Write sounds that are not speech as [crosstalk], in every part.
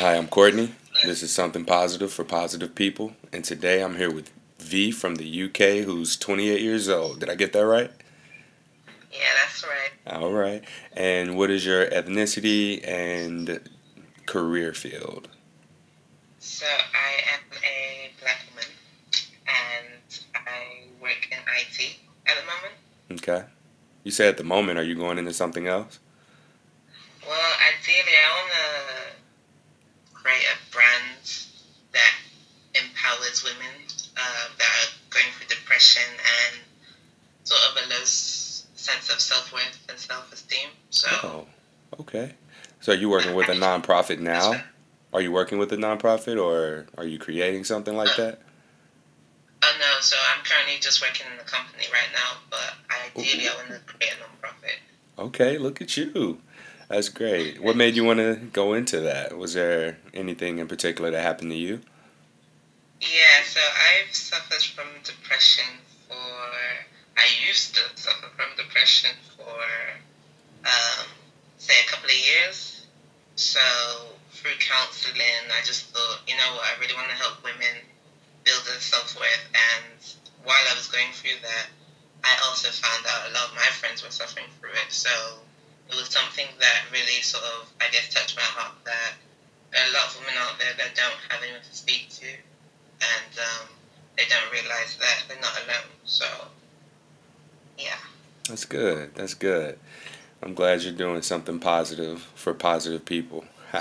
Hi, I'm Courtney. This is Something Positive for Positive People, and today I'm here with V from the UK who's 28 years old. Did I get that right? Yeah, that's right. All right. And what is your ethnicity and career field? So I am a black woman and I work in IT at the moment. Okay. You say at the moment, are you going into something else? Well, ideally, I want to create a brand that empowers women uh, that are going through depression and sort of a low sense of self worth and self esteem. So, Oh, okay. So are you working with a nonprofit now? Are you working with a nonprofit or are you creating something like that? oh no, so I'm currently just working in the company right now, but ideally, I want to create a non-profit. Okay, look at you. That's great. What made you want to go into that? Was there anything in particular that happened to you? Yeah, so I've suffered from depression for. I used to suffer from depression for, um, say, a couple of years. So through counseling, I just thought, you know what, I really want to help women build their self worth. And while I was going through that, I also found out a lot of my friends were suffering through it. So it was something that really sort of, I guess, touched my heart that there are a lot of women out there that don't have anyone to speak to and um, they don't realize that they're not alone. So, yeah. That's good. That's good. I'm glad you're doing something positive for positive people. [laughs]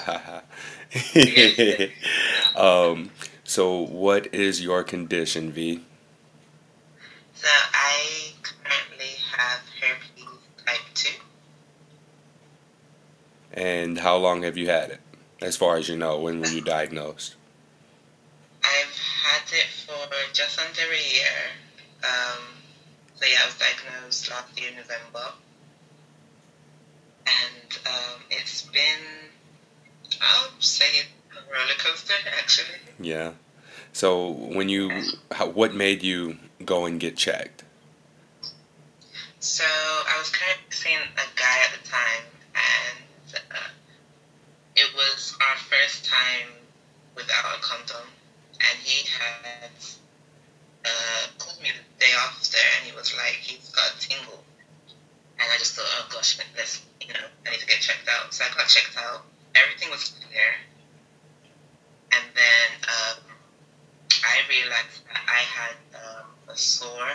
um, so, what is your condition, V? So I currently have herpes type 2. And how long have you had it? As far as you know, when were you diagnosed? Had it for just under a year. Um, so yeah, I was diagnosed last year in November. And um, it's been, I'll say, a roller coaster actually. Yeah. So, when you, how, what made you go and get checked? So I was currently seeing a guy at the time, and uh, it was our first time without a condom, and he had uh, called me the day after, and he was like, he's got a tingle, and I just thought, oh gosh, let's, you know, I need to get checked out. So I got checked out. Everything was clear, and then um, I realized that I had um, a sore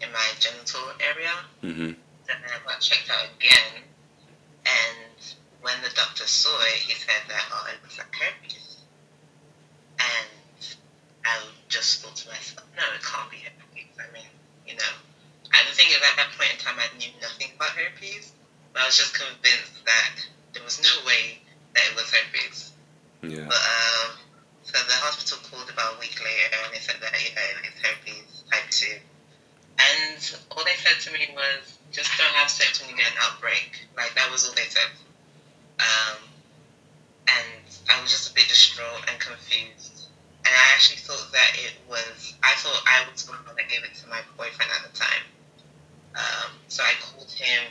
in my genital area. Mm-hmm. And then I got checked out again. And when the doctor saw it, he said that, oh, it was like herpes. And I just thought to it can't be herpes. I mean, you know. And the thing is, at that point in time, I knew nothing about herpes. But I was just convinced that there was no way that it was herpes. Yeah. But um, so the hospital called about a week later and they said that yeah, it's herpes type two. And all they said to me was just don't have sex when you get an outbreak. Like that was all they said. Um, and I was just a bit distraught and confused. And I actually thought that it was I thought I was the one that gave it to my boyfriend at the time. Um, so I called him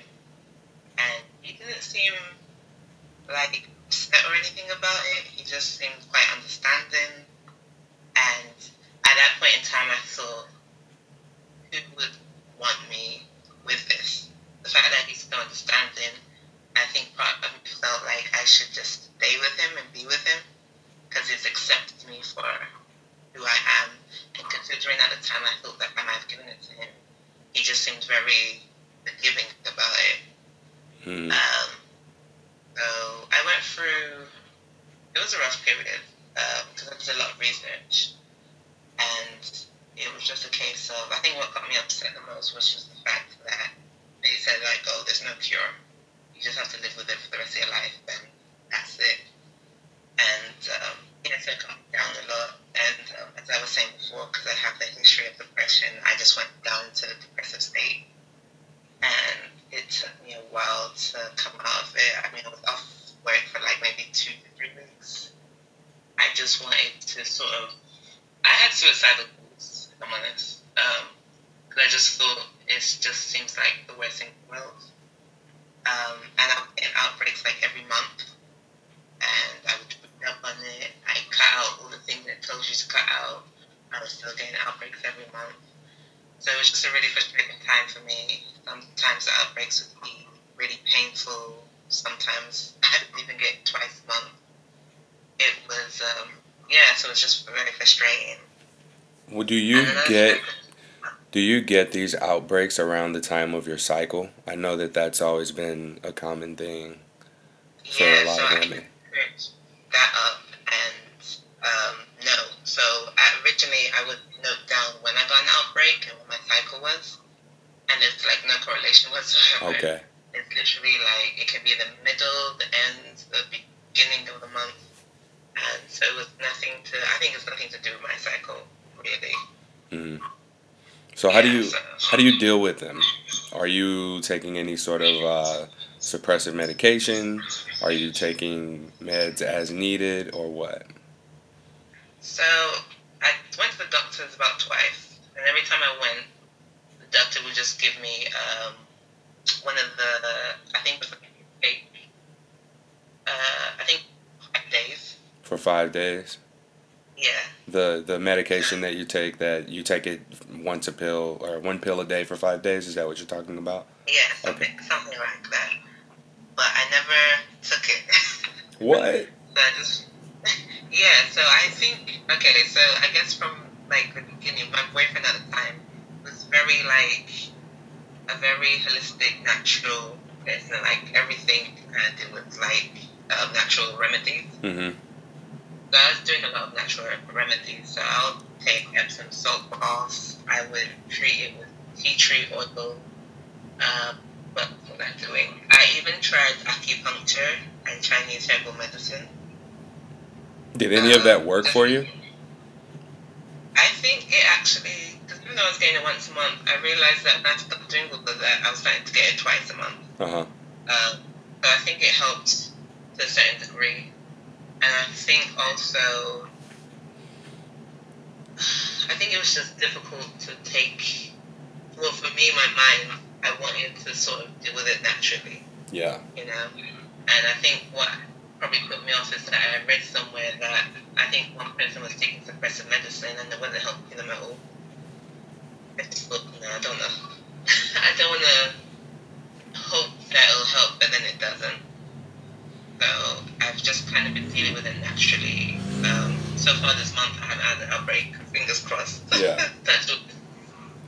and he didn't seem like upset or anything about it. He just seemed quite understanding. And at that point in time, I thought, who would want me with this? The fact that he's so understanding, I think part of me felt like I should just stay with him and be with him because he's accepted me for who I am. And considering at the time I thought that I might have given it to him, he just seemed very forgiving about it. Mm. Um, so I went through. It was a rough period because I did a lot of research, and it was just a case of. I think what got me upset the most was just the fact that they said like, "Oh, there's no cure. You just have to live with it for the rest of your life, and that's it." And um, yeah, so it calmed down a lot. And um, as I was saying before, because I have the history of depression, I just went down into a depressive state and it took me a while to come out of it. I mean, I was off work for like maybe two to three weeks. I just wanted to sort of. I had suicidal thoughts, if I'm honest. Um, because I just thought it just seems like the worst thing in the world. Um, and I would get outbreaks like every month, and I would up on it, I cut out all the things that told you to cut out. I was still getting outbreaks every month. So it was just a really frustrating time for me. Sometimes the outbreaks would be really painful. Sometimes I didn't even get twice a month. It was, um, yeah, so it was just very frustrating. Well, do you get do you get these outbreaks around the time of your cycle? I know that that's always been a common thing for yeah, a lot so of women. I, that up and um, no. So originally I would note down when I got an outbreak and what my cycle was, and it's like no correlation whatsoever. Okay. It's literally like it can be the middle, the end, the beginning of the month, and so it was nothing to. I think it's nothing to do with my cycle, really. hmm So how do you so- how do you deal with them? Are you taking any sort of uh, suppressive medication? Are you taking meds as needed, or what? So I went to the doctors about twice, and every time I went, the doctor would just give me um, one of the I think it was eight, uh, I think five days. For five days? Yeah, The the medication that you take that you take it once a pill or one pill a day for five days. Is that what you're talking about? yeah, something something like that. But I never took it. [laughs] What? So I just, [laughs] yeah. So I think okay. So I guess from like the beginning, my boyfriend at the time was very like a very holistic, natural person. Like everything I did was like um, natural remedies. Mm-hmm. So I was doing a lot of natural remedies. So I'll take Epsom salt baths. I would treat it with tea tree oil. Um, what was I doing? I even tried acupuncture and Chinese herbal medicine. Did any of that work for you? I think it actually, because even though I was getting it once a month, I realized that when I stopped doing all of that, I was starting to get it twice a month. Uh huh. Um, so I think it helped to a certain degree. And I think also, [sighs] I think it was just difficult to take. Well, for me, my mind, I wanted to sort of deal with it naturally, Yeah. you know. And I think what probably put me off is that I read somewhere that I think one person was taking suppressive medicine and it wasn't helping them at all. I just thought, no, I don't know. [laughs] I don't want to hope that it'll help, but then it doesn't. So I've just kind of been dealing with it naturally. Um, so far this month, I haven't had an outbreak. Fingers crossed. Yeah. [laughs] That's what-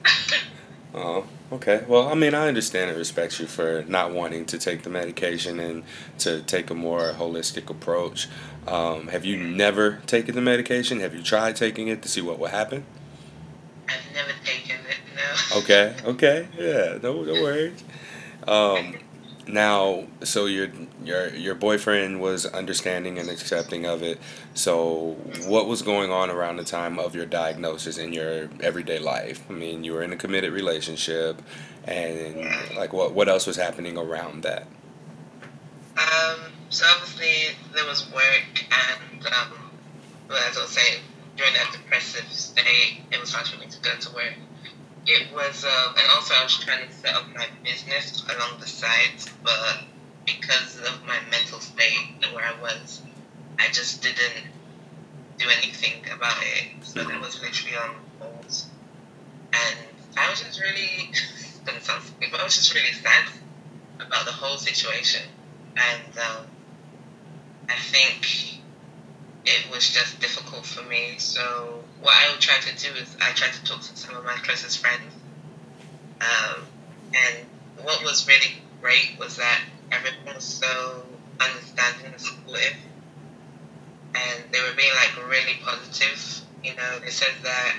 [laughs] Oh, okay. Well, I mean, I understand and respect you for not wanting to take the medication and to take a more holistic approach. Um, have you never taken the medication? Have you tried taking it to see what will happen? I've never taken it. No. Okay, okay, yeah, no, no worries. Um, now, so your your your boyfriend was understanding and accepting of it. So, what was going on around the time of your diagnosis in your everyday life? I mean, you were in a committed relationship, and like, what what else was happening around that? Um, so obviously there was work and, um, well, as I was saying, during that depressive state, it was hard for me to go to work. It was, uh, and also I was trying to set up my business along the sides, but because of my mental state and where I was, I just didn't do anything about it. So that was literally on hold. And I was just really, [laughs] gonna sound stupid, but I was just really sad about the whole situation and um, I think it was just difficult for me. So what I would try to do is I tried to talk to some of my closest friends, um, and what was really great was that everyone was so understanding and supportive, and they were being like really positive. You know, they said that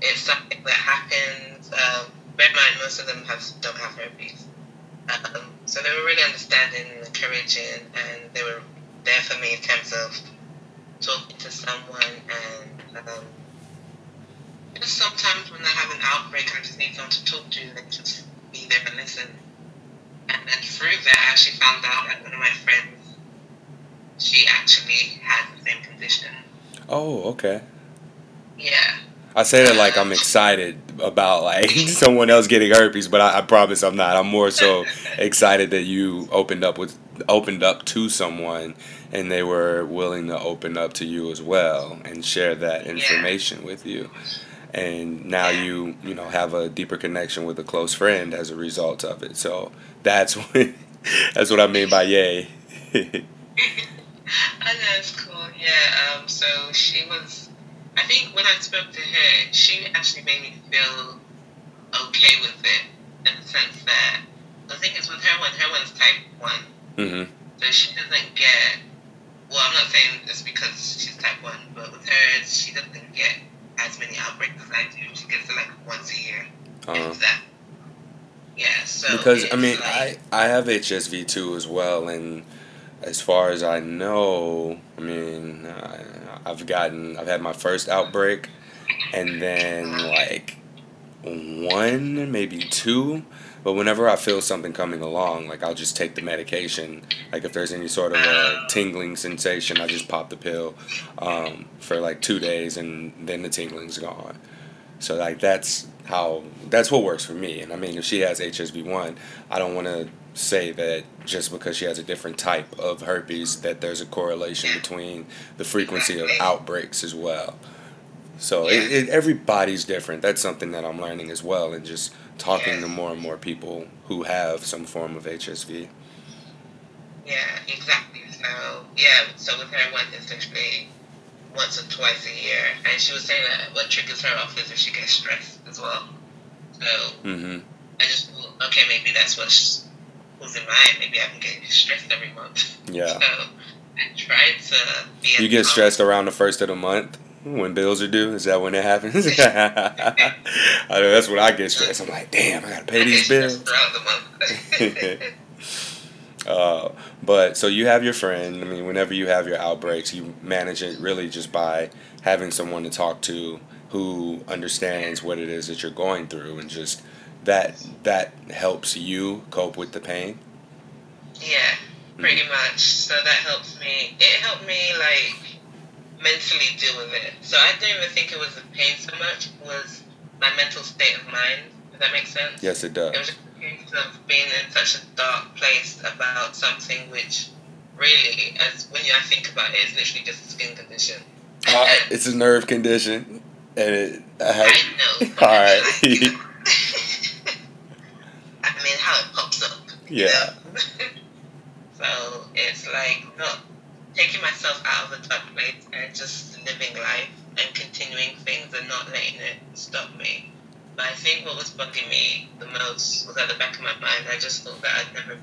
it's something that happens, um, bear in mind most of them have don't have herpes. Um, so they were really understanding and encouraging, and they were there for me in terms of talking to someone. And um, just sometimes when I have an outbreak, I just need someone to talk to and just be there and listen. And then through that, I actually found out that one of my friends, she actually had the same condition. Oh, okay. Yeah. I say that like I'm um, excited about like [laughs] someone else getting herpes, but I, I promise I'm not. I'm more so [laughs] excited that you opened up with opened up to someone and they were willing to open up to you as well and share that information with you. And now you you know have a deeper connection with a close friend as a result of it. So that's [laughs] when That's what I mean by yay. [laughs] I know it's cool. Yeah. Um. So she was. I think when I spoke to her, she actually made me feel okay with it in the sense that the thing is with her one, her one's type one, Mm-hmm. so she doesn't get. Well, I'm not saying it's because she's type one, but with her, she doesn't get as many outbreaks as I do. She gets it like once a year. Uh, that. Yeah. So because I mean, like, I I have HSV two as well, and as far as I know, I mean, I, I've gotten I've had my first outbreak, and then like one maybe two. But whenever I feel something coming along, like I'll just take the medication. Like if there's any sort of a tingling sensation, I just pop the pill um, for like two days, and then the tingling's gone. So like that's how that's what works for me. And I mean, if she has HSV one, I don't want to say that just because she has a different type of herpes that there's a correlation between the frequency of outbreaks as well. So it, it, everybody's different. That's something that I'm learning as well, and just talking to more and more people who have some form of HSV. Yeah, exactly. So yeah, so with her, one essentially once or twice a year, and she was saying that what triggers her off is if she gets stressed as well. So mm-hmm. I just okay, maybe that's what sh- was in mind. Maybe I'm getting stressed every month. Yeah. [laughs] So I tried to be. You get stressed around the first of the month when bills are due. Is that when it happens? [laughs] I know that's when I get stressed. I'm like, damn, I gotta pay these bills. throughout the month. [laughs] Uh, but so you have your friend. I mean, whenever you have your outbreaks, you manage it really just by having someone to talk to who understands what it is that you're going through, and just that that helps you cope with the pain. Yeah, pretty much. So that helps me. It helped me like mentally deal with it. So I don't even think it was the pain so much. It was my mental state of mind. Does that make sense? Yes, it does. It was just a case of being in such a dark place about something which really, as when I think about it, it's literally just a skin condition. Uh, it's a nerve condition, and it. I I know. [laughs] All right. it's [laughs] like, you know, [laughs] I mean, how it pops up. you Yeah. know? so it's like not taking myself out of the dark place and just living life and continuing things and not letting it stop me. But I think what was bugging me the most was at the back of my mind. I just thought that I'd never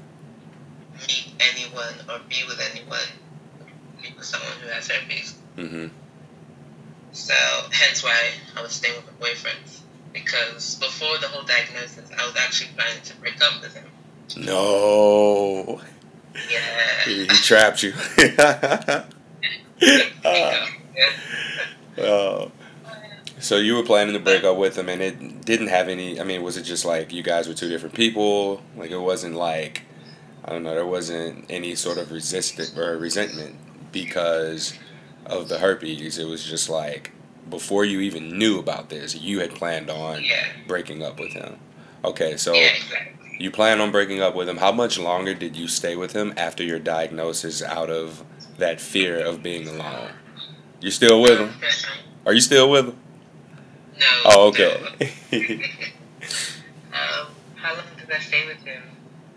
meet anyone or be with anyone, be with someone who has herpes. hmm So hence why I was staying with my boyfriend. Because before the whole diagnosis, I was actually planning to break up with him. No, Yeah. he, he trapped you. [laughs] Uh, uh, so you were planning to break up with him, and it didn't have any. I mean, was it just like you guys were two different people? Like it wasn't like I don't know. There wasn't any sort of resistance or resentment because of the herpes. It was just like before you even knew about this, you had planned on Yeah. breaking up with him. Okay, so yeah, exactly. You plan on breaking up with him. How much longer did you stay with him after your diagnosis out of that fear of being alone? You still with him? Are you still with him? No. Oh, okay. [laughs] um, how long did I stay with him?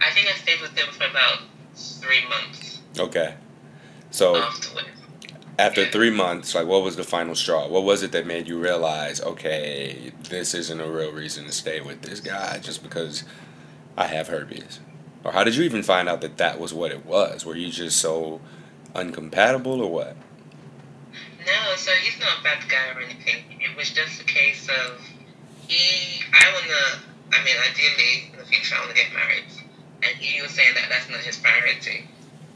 I think I stayed with him for about three months okay. So afterwards. after three months, like what was the final straw? What was it that made you realize, okay, this isn't a real reason to stay with this guy just because I have herpes? Or how did you even find out that that was what it was? Were you just so uncompatible or what? No, so he's not a bad guy or anything. It was just a case of he. I wanna. I mean, ideally in the future, I wanna get married, and he was saying that that's not his priority.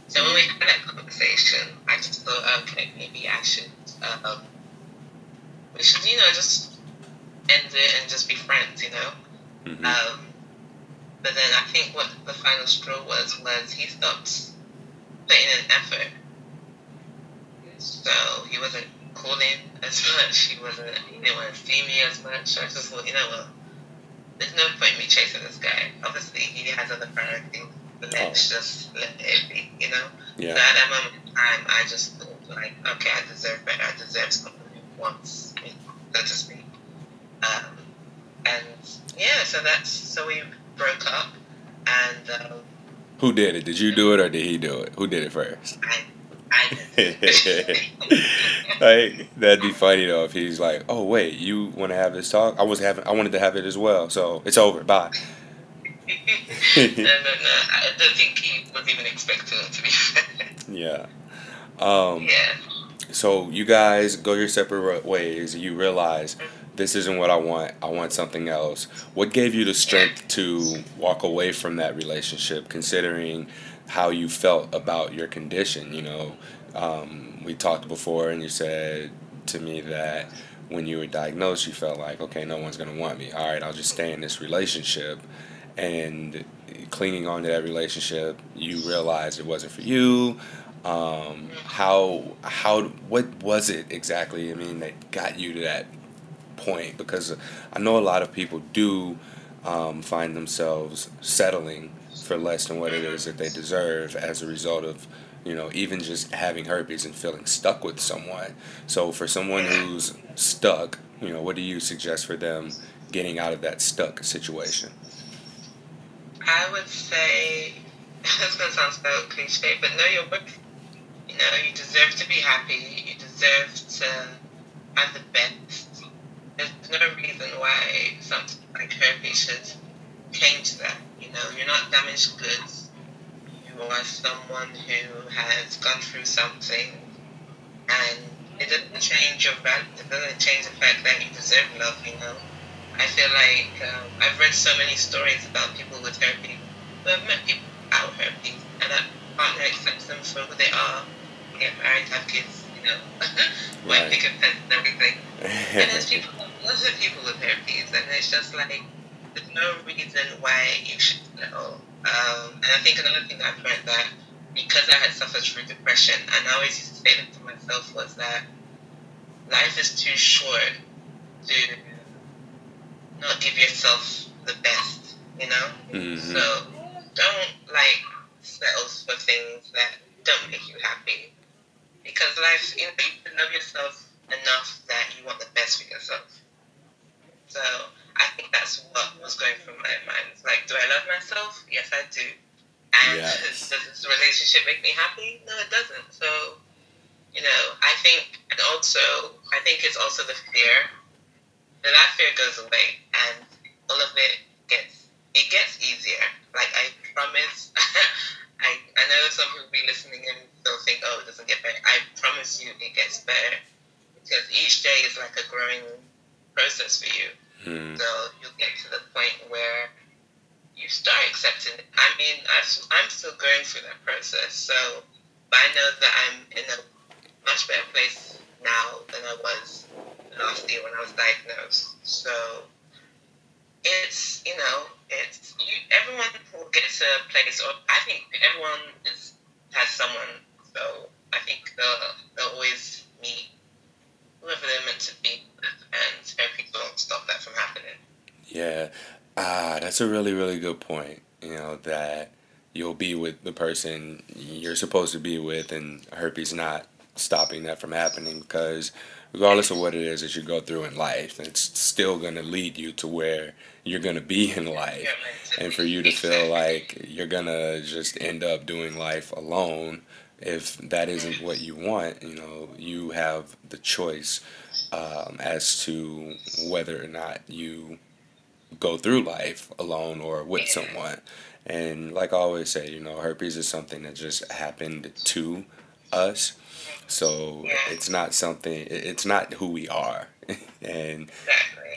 So when we had that conversation, I just thought, okay, maybe I should. Um, we should, you know, just end it and just be friends, you know. hmm Um, but then I think what the final straw was was he stopped putting in effort. So he wasn't calling as much. He wasn't. He didn't want to see me as much. So I just thought, you know what? There's no point in me chasing this guy. Obviously, he has other priorities. But let's just let it be, you know. So Yeah. at that moment in time, I just thought, like, okay, I deserve better. I deserve someone who wants me, so to speak. Um, and yeah, so that's so we broke up, and um, Who did it? Did you do it or did he do it? Who did it first? I, I [laughs] like that'd be funny though if he's like, "Oh wait, you want to have this talk? I was having, I wanted to have it as well, so it's over. Bye." [laughs] no, no, no. I don't think he was even expecting it to be fair. Yeah. Um, Yeah. So you guys go your separate ways. You realize this isn't what I want. I want something else. What gave you the strength to walk away from that relationship, considering how you felt about your condition? You know, um, we talked before, and you said to me that when you were diagnosed, you felt like, okay, no one's gonna want me. All right, I'll just stay in this relationship. And clinging on to that relationship, you realized it wasn't for you um, how how what was it exactly? I mean, that got you to that point because I know a lot of people do um, find themselves settling for less than what it is that they deserve as a result of you know even just having herpes and feeling stuck with someone. So for someone who's stuck, you know, what do you suggest for them getting out of that stuck situation? I would say [laughs] it's gonna sound so cliche, but know your worth. You know, you deserve to be happy. You deserve to have the best. There's no reason why something like herpes should change that. You know, you're not damaged goods. You are someone who has gone through something, and it doesn't change your value. It doesn't change the fact that you deserve love. You know. I feel like um, I've read so many stories about people with herpes who have met people without herpes and that partner accepts them for who they are, get married, have kids, you know, [laughs] Right. picket fence and everything. [laughs] And there's people, lots of people with herpes, and it's just like, there's no reason why you should know. Um, and I think another thing I've learned that because I had suffered through depression, and I always used to say that to myself was that life is too short to not give yourself the best, you know? Mhm. So don't like settle for things that don't make you happy. Because life, you know, you can love yourself enough that you want the best for yourself. So I think that's what was going through my mind. It's like, do I love myself? Yes, I do. And Yes. [laughs] does this relationship make me happy? No, it doesn't. So, you know, I think, and also, I think it's also the fear. That that fear goes away, and all of it gets it gets easier. Like I promise. [laughs] I I know some people be listening and they'll think, oh, it doesn't get better. I promise you, it gets better because each day is like a growing process for you. Hmm. So you'll get to the point where you start accepting it. I mean, I've, I'm still going through that process. So, I know that I'm in a much better place now than I was last year when I was diagnosed. So it's you know it's you. Everyone will get to a place, or I think everyone is has someone. So I think they'll they'll always meet whoever they're meant to be, and herpes won't stop that from happening. Yeah. Ah, that's a really, really good point. You know, that you'll be with the person you're supposed to be with, and herpes not stopping that from happening because regardless of what it is that you go through in life, it's still going to lead you to where you're going to be in life. You're meant to And for you to feel like you're going to just end up doing life alone, if that isn't what you want, you know, you have the choice um, as to whether or not you go through life alone or with someone. And like I always say, you know, herpes is something that just happened to us. So it's not something, it's not who we are. [laughs] and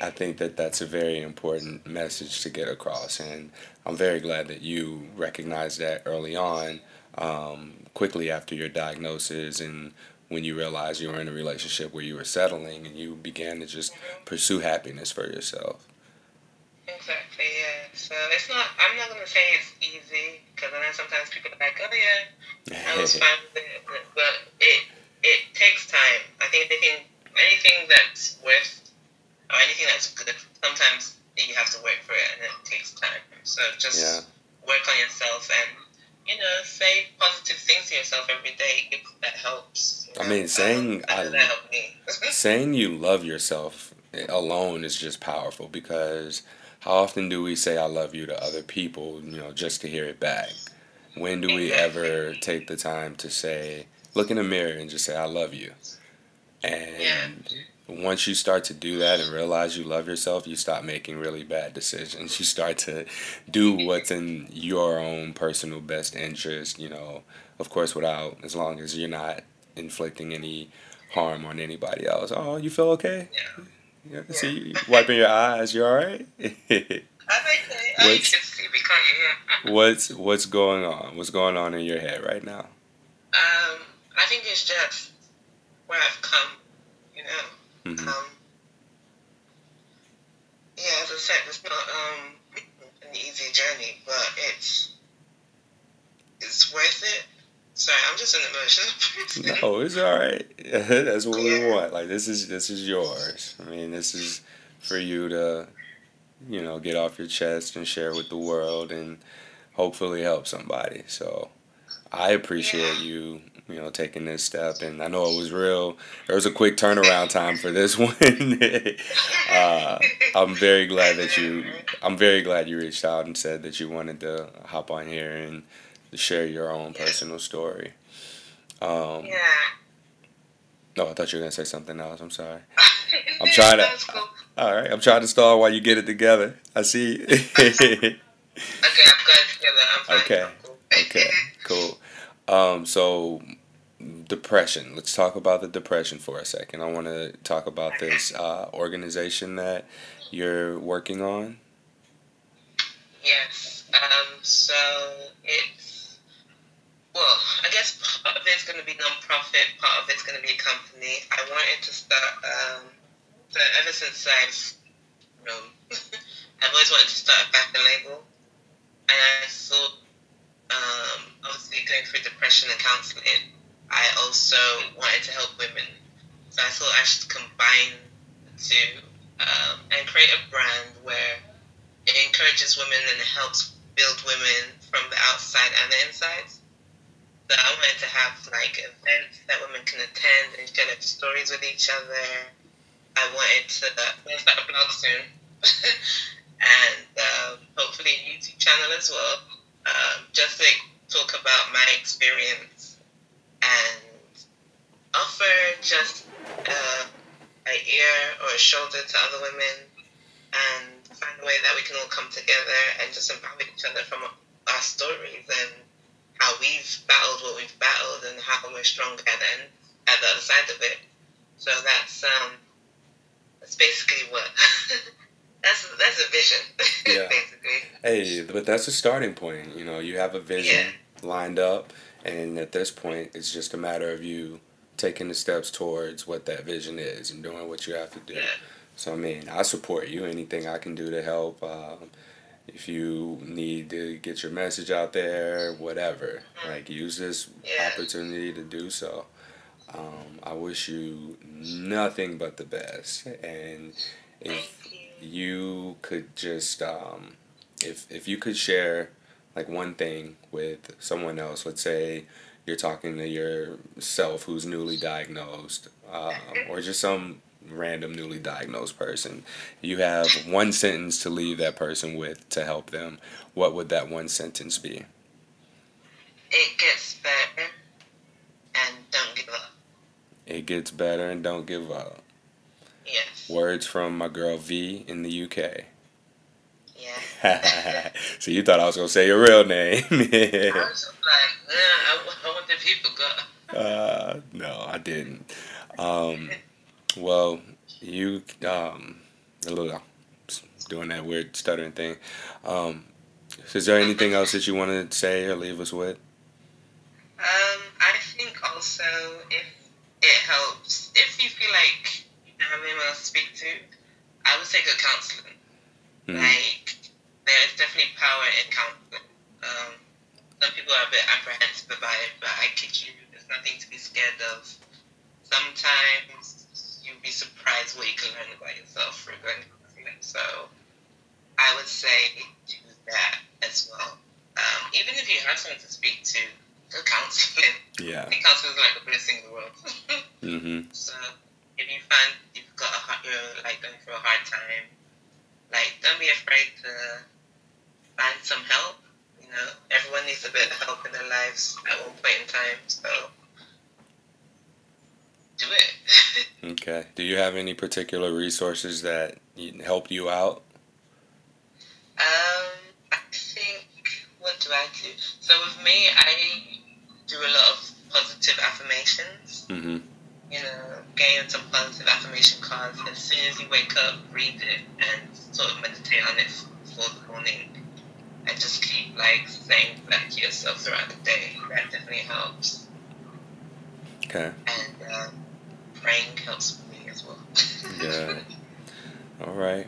I think that that's a very important message to get across. And I'm very glad that you recognized that early on, um, quickly after your diagnosis and when you realized you were in a relationship where you were settling and you began to just pursue happiness for yourself. Exactly, yeah. So it's not, I'm not going to say it's easy because I know sometimes people are like, oh yeah, I was [laughs] fine with it. But it, it takes time. I think anything, anything that's worth or anything that's good, sometimes you have to work for it and it takes time. So just Yeah. work on yourself and, you know, say positive things to yourself every day. It, that helps. I know. mean, saying um, I know I- that helped me. [laughs] saying you love yourself alone is just powerful because how often do we say I love you to other people, you know, just to hear it back? when do we ever take the time to say, look in the mirror and just say, I love you? And Yeah. Once you start to do that and realize you love yourself, you stop making really bad decisions. [laughs] You start to do what's in your own personal best interest, you know, of course, without, as long as you're not inflicting any harm on anybody else. Oh, you feel okay? Yeah. Yeah, I see you wiping your eyes. You all right? [laughs] I oh, you What's- can see can't you? what's what's going on? What's going on in your head right now? Um, I think it's just where I've come, you know. Hmm Um, yeah, as I said, it's not um an easy journey, but it's it's worth it. Sorry, I'm just an emotional person. No, it's all right. [laughs] That's what we want. Like this is this is yours. I mean, this is for you to, you know, get off your chest and share with the world and hopefully help somebody. So, I appreciate you, you know, taking this step. And I know it was real. There was a quick turnaround time for this [laughs] one. uh, I'm very glad that you. I'm very glad you reached out and said that you wanted to hop on here and share your own personal story. Um, Yeah. no, I thought you were gonna say something else. I'm sorry. [laughs] I'm trying to- cool. All right, I'm trying to stall while you get it together. I see. [laughs] Okay, I'm. I'm fine. Okay. Cool. okay, cool. Um, so depression. Let's talk about the depression for a second. I want to talk about this uh, organization that you're working on. Yes. Um, so it's well, I guess part of it's going to be non-profit, part of it's going to be a company. I wanted to start. Um, so ever since I've, you know, [laughs] I've always wanted to start a fashion label, and I thought, um, obviously going through depression and counseling, I also wanted to help women. So I thought I should combine the two um, and create a brand where it encourages women and helps build women from the outside and the inside. So I wanted to have like events that women can attend and share their stories with each other. I wanted to I'm start a blog soon, [laughs] and um, hopefully a YouTube channel as well, um, just like talk about my experience and offer just uh, a ear or a shoulder to other women and find a way that we can all come together and just empower each other from our stories and how we've battled what we've battled and how we're stronger the, at the other side of it. So that's um that's basically what [laughs] that's that's a vision [laughs] Yeah. basically. Hey, but that's a starting point. You know, you have a vision lined up, and at this point, it's just a matter of you taking the steps towards what that vision is and doing what you have to do. Yeah. So I mean, I support you. Anything I can do to help. Um, if you need to get your message out there, whatever, like use this Yeah. opportunity to do so. Um, I wish you nothing but the best, and if you. could just um, if if you could share like one thing with someone else let's say you're talking to yourself who's newly diagnosed um, or just some random newly diagnosed person you have one sentence to leave that person with to help them what would that one sentence be It gets better and don't give up. it gets better and don't give up Yes. words from my girl v in the uk Yeah. [laughs] so you thought i was going to say your real name [laughs] I was [laughs] like, I, I want the people go. Uh, no, I didn't. Um, well, you um, a little doing that weird stuttering thing. Um, is there anything else that you want to say or leave us with? Um, I think also if it helps, if you feel like have anyone else to speak to, I would say go counseling. Hmm. Like, there's definitely power in counseling. Um, some people are a bit apprehensive about it, but I kid you, there's nothing to be scared of. Sometimes you'll be surprised what you can learn about yourself through going to counseling. So I would say do that as well. Um, even if you have someone to speak to, go counseling. Yeah. [laughs] I think counseling is like the best thing in the world. [laughs] Mm-hmm. So if you find you've got a hard, you're like going through a hard time, like don't be afraid to find some help. You know, everyone needs a bit of help in their lives at one point in time. So do it. [laughs] okay. Do you have any particular resources that helped you out? Um, I think what do I do? So with me, I do a lot of positive affirmations. Mm-hmm. You know, gain some positive affirmation cards. As soon as you wake up, read it and sort of meditate on it for the morning. And just keep like saying that to yourself throughout the day. That definitely helps. Okay. And um, praying helps me as well. [laughs] yeah. All right.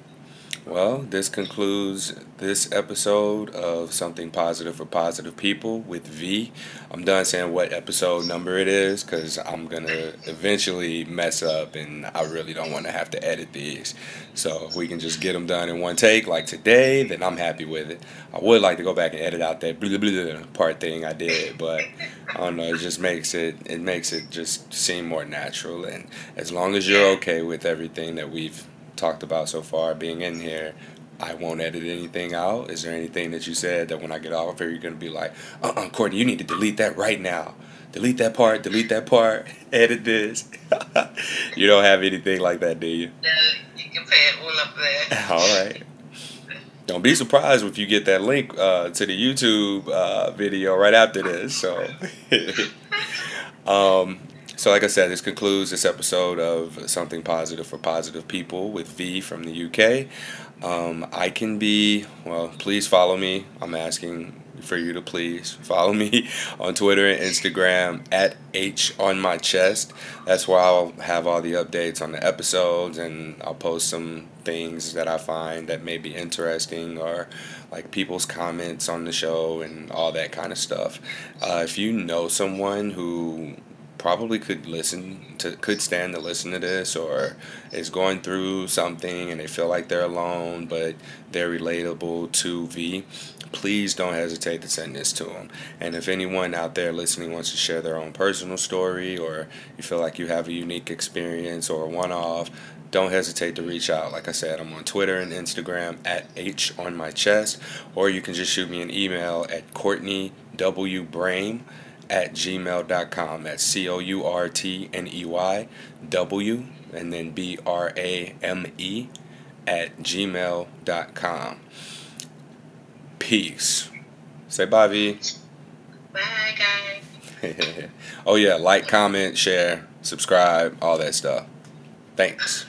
Well, this concludes this episode of Something Positive for Positive People with V. I'm done saying what episode number it is because I'm going to eventually mess up and I really don't want to have to edit these. So if we can just get them done in one take like today, then I'm happy with it. I would like to go back and edit out that blah, blah, blah part thing I did, but I don't know, it just makes it, it makes it just seem more natural. And as long as you're okay with everything that we've talked about so far being in here, I won't edit anything out. Is there anything that you said that when I get off here, you're going to be like, uh uh-uh, uh Courtney, you need to delete that right now? Delete that part, delete that part, [laughs] edit this. [laughs] you don't have anything like that, do you? No, you can put it all up there. [laughs] all right. Don't be surprised if you get that link uh, to the YouTube uh, video right after this. So, um, so, like I said, this concludes this episode of Something Positive for Positive People with V from the UK. Um, I can be, well, please follow me. I'm asking for you to please [laughs] follow me on Twitter and Instagram at H on my chest. That's where I'll have all the updates on the episodes and I'll post some things that I find that may be interesting or like people's comments on the show and all that kind of stuff. Uh, if you know someone who probably could listen to could stand to listen to this or is going through something and they feel like they're alone but they're relatable to V please don't hesitate to send this to them and if anyone out there listening wants to share their own personal story or you feel like you have a unique experience or a one-off don't hesitate to reach out. Like I said, I'm on Twitter and Instagram at H on my chest, or you can just shoot me an email at Courtney W Brame at gmail.com. That's C O U R T N E Y W and then B R A M E at gmail.com. Peace. Say bye, V. Bye, guys. [laughs] oh, yeah. Like, comment, share, subscribe, all that stuff. Thanks.